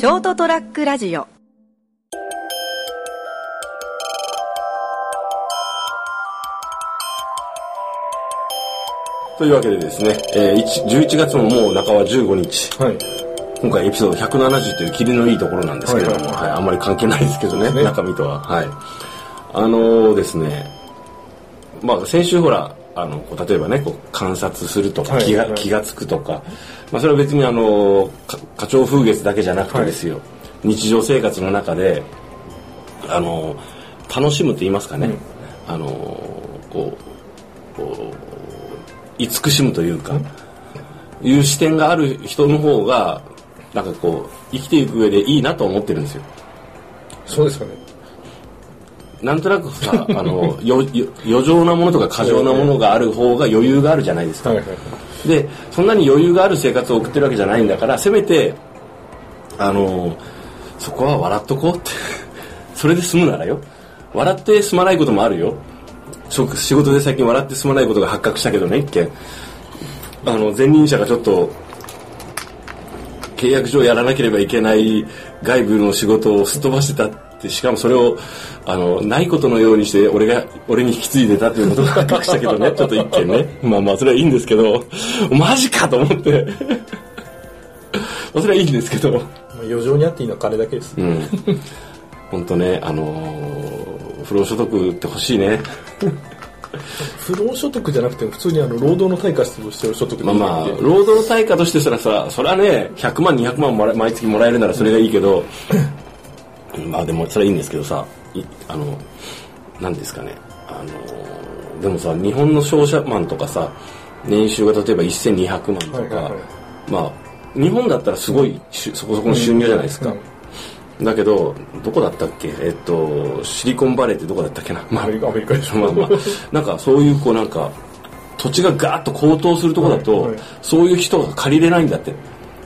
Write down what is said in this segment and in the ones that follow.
ショートトラックラジオというわけでですね、えー、1 11月ももう半ば15日。はい。今回エピソード170という霧のいいところなんですけれども、はいはい、あんまり関係ないですけどね、ね中身とは。はい。あのーですね、まあ先週ほら、あの、こう例えばね、こう観察するとか、はい。気が、はい気がつくとか、まあそれは別にあの花鳥風月だけじゃなくてですよ、日常生活の中で、あのー、楽しむと言いますかね、あのー、こう、こう、慈しむというか、いう視点がある人の方が、なんかこう、生きていく上でいいなと思ってるんですよ。そうですかね。なんとなくさ、あの、余剰なものとか過剰なものがある方が余裕があるじゃないですか。はいはいはい。で、そんなに余裕がある生活を送ってるわけじゃないんだから、せめて、あの、そこは笑っとこうって。それで済むならよ。笑って済まないこともあるよ。職仕事で最近笑って済まないことが発覚したけどね、一見。あの、前任者がちょっと、契約上やらなければいけない外部の仕事をすっ飛ばしてたって、しかもそれを、あの、ないことのようにして、俺が、俺に引き継いでたっていうことが発覚したけどね、ちょっと一見ね。まあまあ、それはいいんですけど、マジかと思って。まあそれはいいんですけど、まあ余剰にあっていいのは金だけです。うん。本当ね、あのー不労所得って欲しいね。不労所得じゃなくても普通にあの労働の対価としての所得まあまあ労働対価としてそらさ、それはね、100万、200万もら毎月もらえるならそれがいいけど、まあでもそれはいいんですけどさ、いあの、なんですかね、あの、でもさ、日本の商社マンとかさ、年収が例えば1200万とか、はいはいはいまあ、日本だったらすごいそこそこの収入じゃないですか。うんだけど、どこだったっけ？えっと、シリコンバレーってどこだったっけな？まあアメリカアメリカでしょ。まあまあ、なんかそういうこうなんか、土地がガーッと高騰するところだと、はいはいそういう人が借りれないんだって。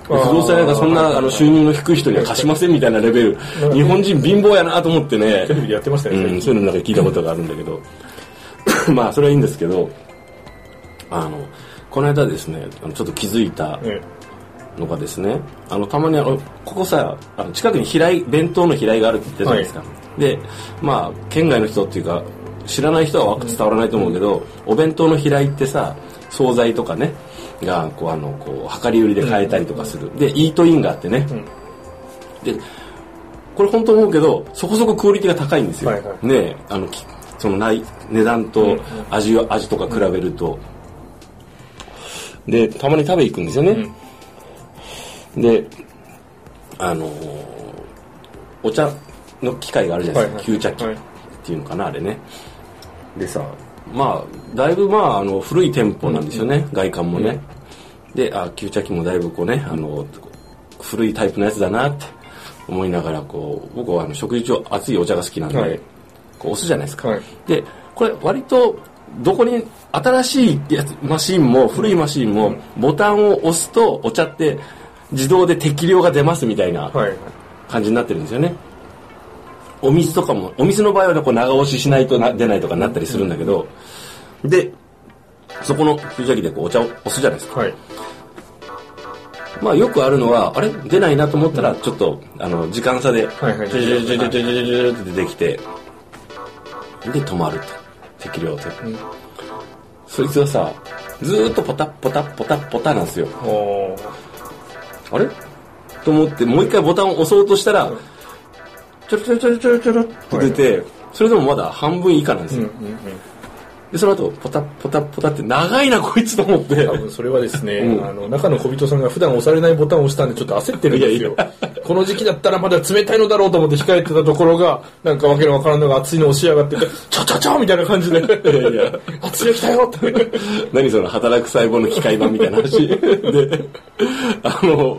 不動産屋がそんなあの収入の低い人には貸しませんみたいなレベル、日本人貧乏やなと思ってね。テ、レビでやってましたね。うん、そういうのなんか聞いたことがあるんだけど、まあそれはいいんですけど、あの、この間ですね、ちょっと気づいたえのがですね、あの、たまにあの、ここさ、あの近くに平井、弁当の平井があるって言ってたじゃないですか。で、まあ、県外の人っていうか、知らない人は伝わらないと思うけど、お弁当の平井ってさ、惣菜とかね、が、こう、あの、こう、量り売りで買えたりとかする。で、イートインがあってね。で、これ本当思うけど、そこそこクオリティが高いんですよ。はいはいねえあの、きそのない、値段と味を、味とか比べると。で、たまに食べ行くんですよね。で、あのーお茶の機械があるじゃないですか。はいはい吸茶機はいっていうのかな、あれね。でさ、まあ、だいぶまあ、あの、古い店舗なんですよね、外観もね。で、あ、吸茶機もだいぶこうね、あの、古いタイプのやつだなって思いながら、こう、僕はあの食事中熱いお茶が好きなんで、はいこう押すじゃないですか。はいで、これ割と、どこに、新しいやつ、マシンも、古いマシンも、ボタンを押すと、お茶って、自動で適量が出ますみたいなはいはい。感じになってるんですよね。お水とかもお水の場合は、こう長押ししないとな出ないとかなったりするんだけど、うん、でそこの注射器でこうお茶を押すじゃないですか、はい、まあよくあるのはあれ？出ないなと思ったらちょっと、あの時間差でジュジュジュジュジュジュジュって出てきてで止まると適量で、うん、そいつはさずっとポタッポタッポタッポタなんですよあれと思ってもう一回ボタンを押そうとしたら、うんちょろちょろちょろちょろちょろって出て、それでもまだ半分以下なんですよ。で、その後、ポタッポタッポタって長いな、こいつと思って。多分それはですね、あの、中の小人さんが普段押されないボタンを押したんでちょっと焦ってるんですよ。この時期だったらまだ冷たいのだろうと思って控えてたところが、なんかわけのわからんのが熱いの押しやがってて、ちょちょちょみたいな感じで、いやいや熱いの来たよって。何その働く細胞の機械版みたいな話。で、あの、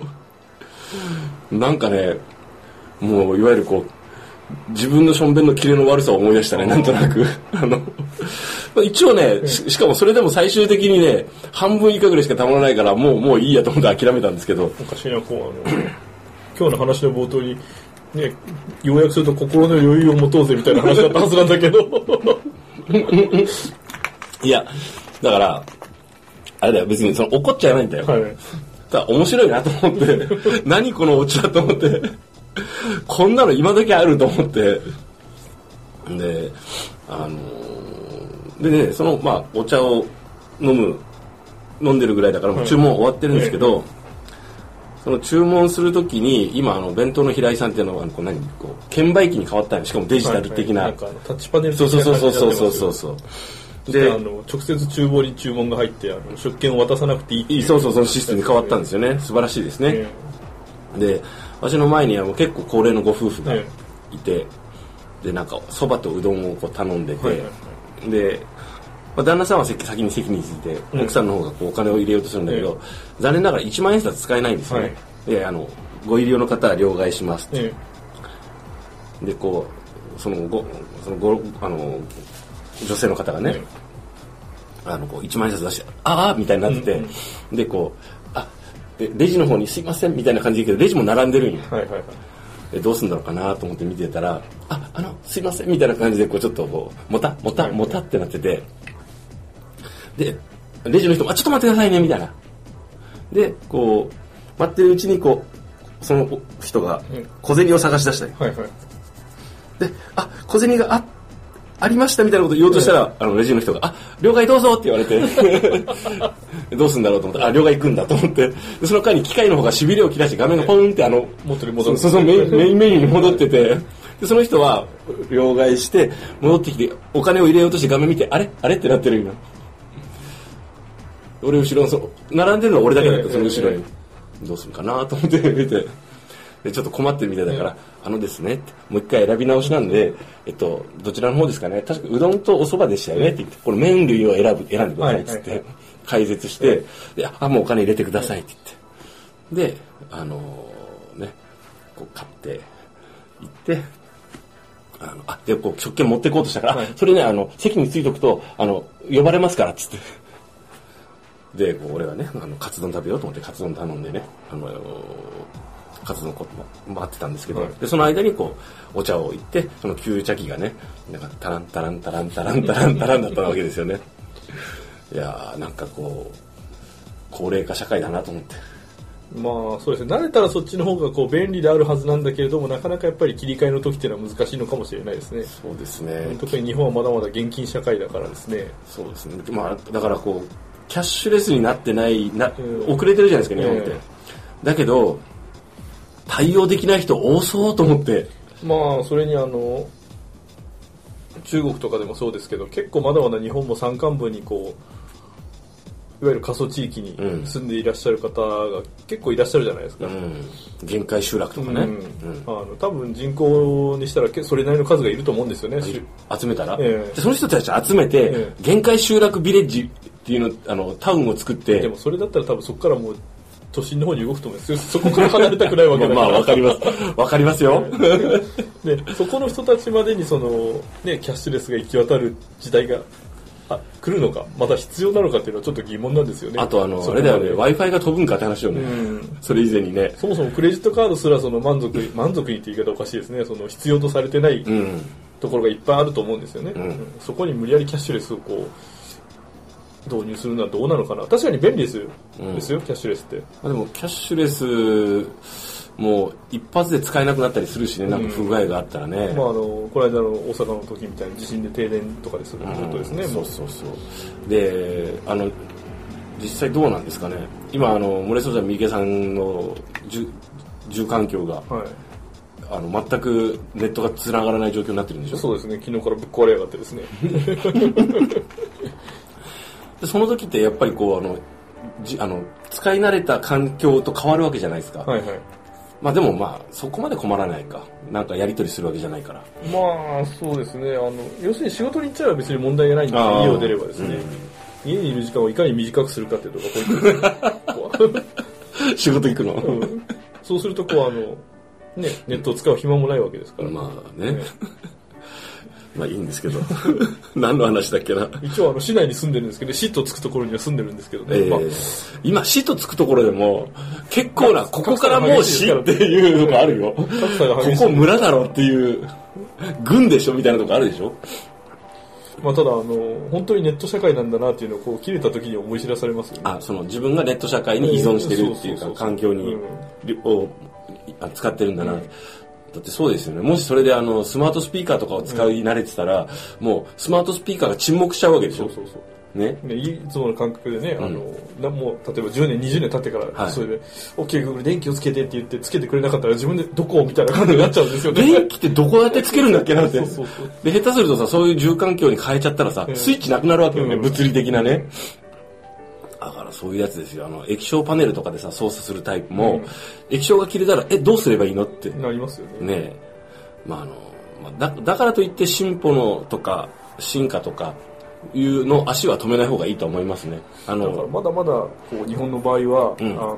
なんかね、もういわゆるこう、自分のしょんべんのキレの悪さを思い出したね、なんとなく。あの、一応ね、ししかもそれでも最終的にね、半分以下ぐらいしかたまらないから、もう、もういいやと思って諦めたんですけど、おかしいな、こう、あの、今日の話の冒頭に、ね、要約すると心の余裕を持とうぜみたいな話だったはずなんだけど、いや、だから、あれだよ、別にその怒っちゃいないんだよ。はい。った面白いなと思って 何このお茶と思って こんなの今時あると思って。であのでねそのまあお茶を飲む飲んでるぐらいだからもう注文終わってるんですけど、その注文するときに今あの弁当の平井さんっていうのはこう何こう券売機に変わったんよしかもデジタル的な,、はいはい。んかあのタッチパネルそうそうそうそうそうそうであの直接厨房に注文が入ってあの食券を渡さなくていいっていそうそうそのシステムに変わったんですよね素晴らしいですね、えで私の前にはもう結構高齢のご夫婦がえいて、でなんかそばとうどんをこう頼んでて、で、まあ、旦那さんは先先に席に着いて、うん奥さんの方がこうお金を入れようとするんだけど、残念ながら1万円札使えないんですよね、であのご入り用の方は両替しますって。ええ。でこうそのごそのごあの女性の方がね、えあのこう1万円札出してああみたいになってて、うん。でこうあでレジの方に「すいません」みたいな感じで言うけどレジも並んでるんよ。はいはいはい。でどうすんだろうかなと思って見てたら「ああのすいません」みたいな感じでこうちょっとこうもたもたもたってなってて。でレジの人も「あちょっと待ってくださいね」みたいな。でこう待ってるうちにこうその人がうん。小銭を探し出したりはいはい。で、あ、小銭があ、ありましたみたいなこと言おうとしたら、あの、レジの人が、あ、両替どうぞって言われて、どうすんだろうと思って、あ、両替行くんだと思って、でその間に機械の方が痺れを切らして画面がポンってあの、元に戻る。そうそうメインメニューに戻ってて、で、その人は、両替して、戻ってきて、お金を入れようとして画面見て、あれ？あれ？ってなってる今。俺後ろの、そう、並んでるのは俺だけだった、ええその後ろに。え。どうするかなと思って見て。で、ちょっと困ってるみたいだから、あのですねって、もう一回選び直しなんで、えっと、どちらの方ですかね。確かうどんとお蕎麦でしたよねって言って、これ麺類を選ぶ、選んでくださいって言って、解説して、で、あ、もうお金入れてくださいって言って。で、あのーね、こう買って、行って、あの、あ、で、こう、食券持ってこうとしたから、はい。あそれね、あの、席についとくと、あの、呼ばれますから、っつって。で、こう俺はね、あの、カツ丼食べようと思ってカツ丼頼んでね、あの、カツ丼こう待ってたんですけど、はいで、その間にこう、お茶を置いて、その吸茶機がね、なんか、タランタランタランタランタランタランだったわけですよね。いやー、なんかこう、高齢化社会だなと思って。まあそうですね慣れたらそっちの方がこう便利であるはずなんだけれどもなかなかやっぱり切り替えの時っていうのは難しいのかもしれないですねそうですね。特に日本はまだまだ現金社会だからですねそうですね。まあ、だからこう、キャッシュレスになってない、なうん遅れてるじゃないですか、日本って。えだけど、対応できない人多そうと思って。まあそれにあの中国とかでもそうですけど結構まだまだ日本も山間部にこういわゆる過疎地域にうん。住んでいらっしゃる方が結構いらっしゃるじゃないですか、うん。限界集落とかね。うん。うん。あの多分人口にしたらけそれなりの数がいると思うんですよね、し集めたら、ええ。でその人たち集めて、ええ。限界集落ビレッジっていうの、あの、タウンを作って、でもそれだったら多分そこからもう都心の方に動くと思うんですよそこから離れたくないわけだからまあまあ、わかります。わかりますよ。でそこの人たちまでにその、ね、キャッシュレスが行き渡る時代があ来るのかまた必要なのかっていうのはちょっと疑問なんですよねあとあの、それだよね、Wi-Fi が飛ぶんかって話よね。うんそれ以前にね。そもそもクレジットカードすらその満足に満足にって言い方おかしいですねその必要とされてないうん。ところがいっぱいあると思うんですよね、うんうんそこに無理やりキャッシュレスをこう導入するのはどうなのかな？確かに便利ですよ,、うん。ですよキャッシュレスって。まあ、でも、キャッシュレス、もう一発で使えなくなったりするしね、なんか不具合があったらね。まあ、あのこの間の大阪の時みたいに地震で停電とかですることですね、うんもそうそうそう。であの実際どうなんですかね。今あの漏れそうじゃ三池さんの住住環境がはい。あの全くネットが繋がらない状況になってるんでしょ？そうですね。昨日からぶっ壊れやがってですね でその時ってやっぱりこうあのじあの使い慣れた環境と変わるわけじゃないですか、はいはい。まあでもまあそこまで困らないか。なんかやり取りするわけじゃないから。まあそうですね。あの要するに仕事に行っちゃえば別に問題がないんで家を出ればですね、家にいる時間をいかに短くするかっていうとここ 仕事行くの、ううん。そうするとこうあのねネットを使う暇もないわけですから、まあね、ねまあいいんですけど。何の話だっけな。一応あの市内に住んでるんですけど市とつくところには住んでるんですけどね、えーまあ今死とつくところでも結構なここからもう死っていうのがあるよ。ここ村だろっていう軍でしょみたいなとこあるでしょ。まあ、ただあの本当にネット社会なんだなっていうのをこう切れた時に思い知らされますよね。あその自分がネット社会に依存してるっていうか環境にうん。をあ使ってるんだな、だってそうですよね。もしそれであのスマートスピーカーとかを使い慣れてたら、もうスマートスピーカーが沈黙しちゃうわけでしょ？そうそうそう。ね？ね、いつもの感覚でね、あのなもう例えば10年20年経ってから、はい。それで「OK グ電気をつけて」って言ってつけてくれなかったら自分でどこみたいな感じになっちゃうんですよね。電気ってどこやってつけるんだっけなって。そうそうそう。で下手するとさそういう住環境に変えちゃったらさ、スイッチなくなるわけよね、うん。物理的なねだからそういうやつですよ。あの液晶パネルとかでさ操作するタイプも、液晶が切れたらえどうすればいいのって。なりますよね。ねえ。まああのまあだだからといって進歩のとか進化とかいうの足は止めない方がいいと思いますね。あだからのまだまだこう日本の場合は、うん。あの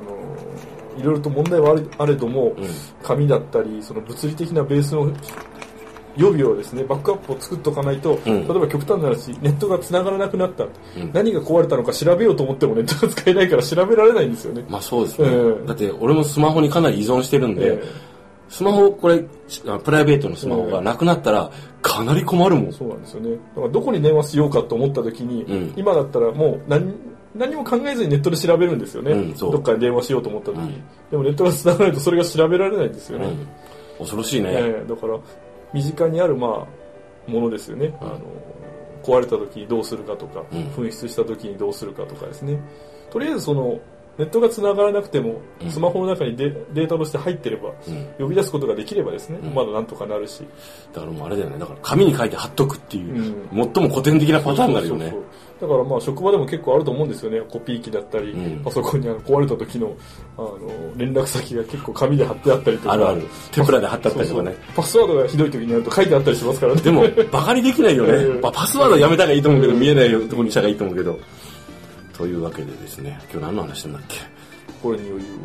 いろいろと問題はあれあれども、ん。紙だったりその物理的なベースの予備をですねバックアップを作っとかないと、ん。例えば極端な話ネットが繋がらなくなった、ん。何が壊れたのか調べようと思っても ネットが使えないから調べられないんですよね、まあそうですね、うんだって俺もスマホにかなり依存してるんで、えスマホこれあプライベートのスマホがなくなったらかなり困るもん、そうなんですよね。だからどこに電話しようかと思った時に、うん。今だったらもう何何も考えずにネットで調べるんですよね、うんどっかに電話しようと思った時に、うん。でもネットが繋がないとそれが調べられないんですよね、うん、恐ろしいね、ええだから身近にあるまあものですよね、あの壊れた時にどうするかとか、うん。紛失した時にどうするかとかですね。とりあえずそのネットが繋がらなくても、うん。スマホの中にデデータとして入ってれば、うん。呼び出すことができればですね、まだなんとかなるし、だからもうあれだよね。だから紙に書いて貼っとくっていう、うん。最も古典的なパターンになるよね。だからまあ職場でも結構あると思うんですよね。コピー機だったり、うんパソコンにあの壊れた時のあの連絡先が結構紙で貼ってあったりとか。あるある。テプラで貼ってあったりとかね。そうそう。パスワードがひどい時にやると書いてあったりしますからね。でもバカにできないよね、うん。まあパスワードはやめた方がいいと思うけど、見えないところにした方がいいと思うけどというわけでですね今日何の話したんだっけ？これに余裕を。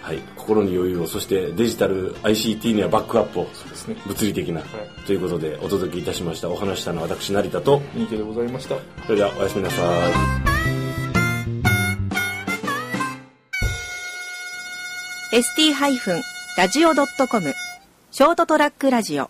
はい心に余裕を。そしてデジタル ICT にはバックアップをですね。物理的な、ということでお届けいたしました。お話したのは私成田と三池でございました。それではおやすみなさい。ST-radio.com ショートトラックラジオ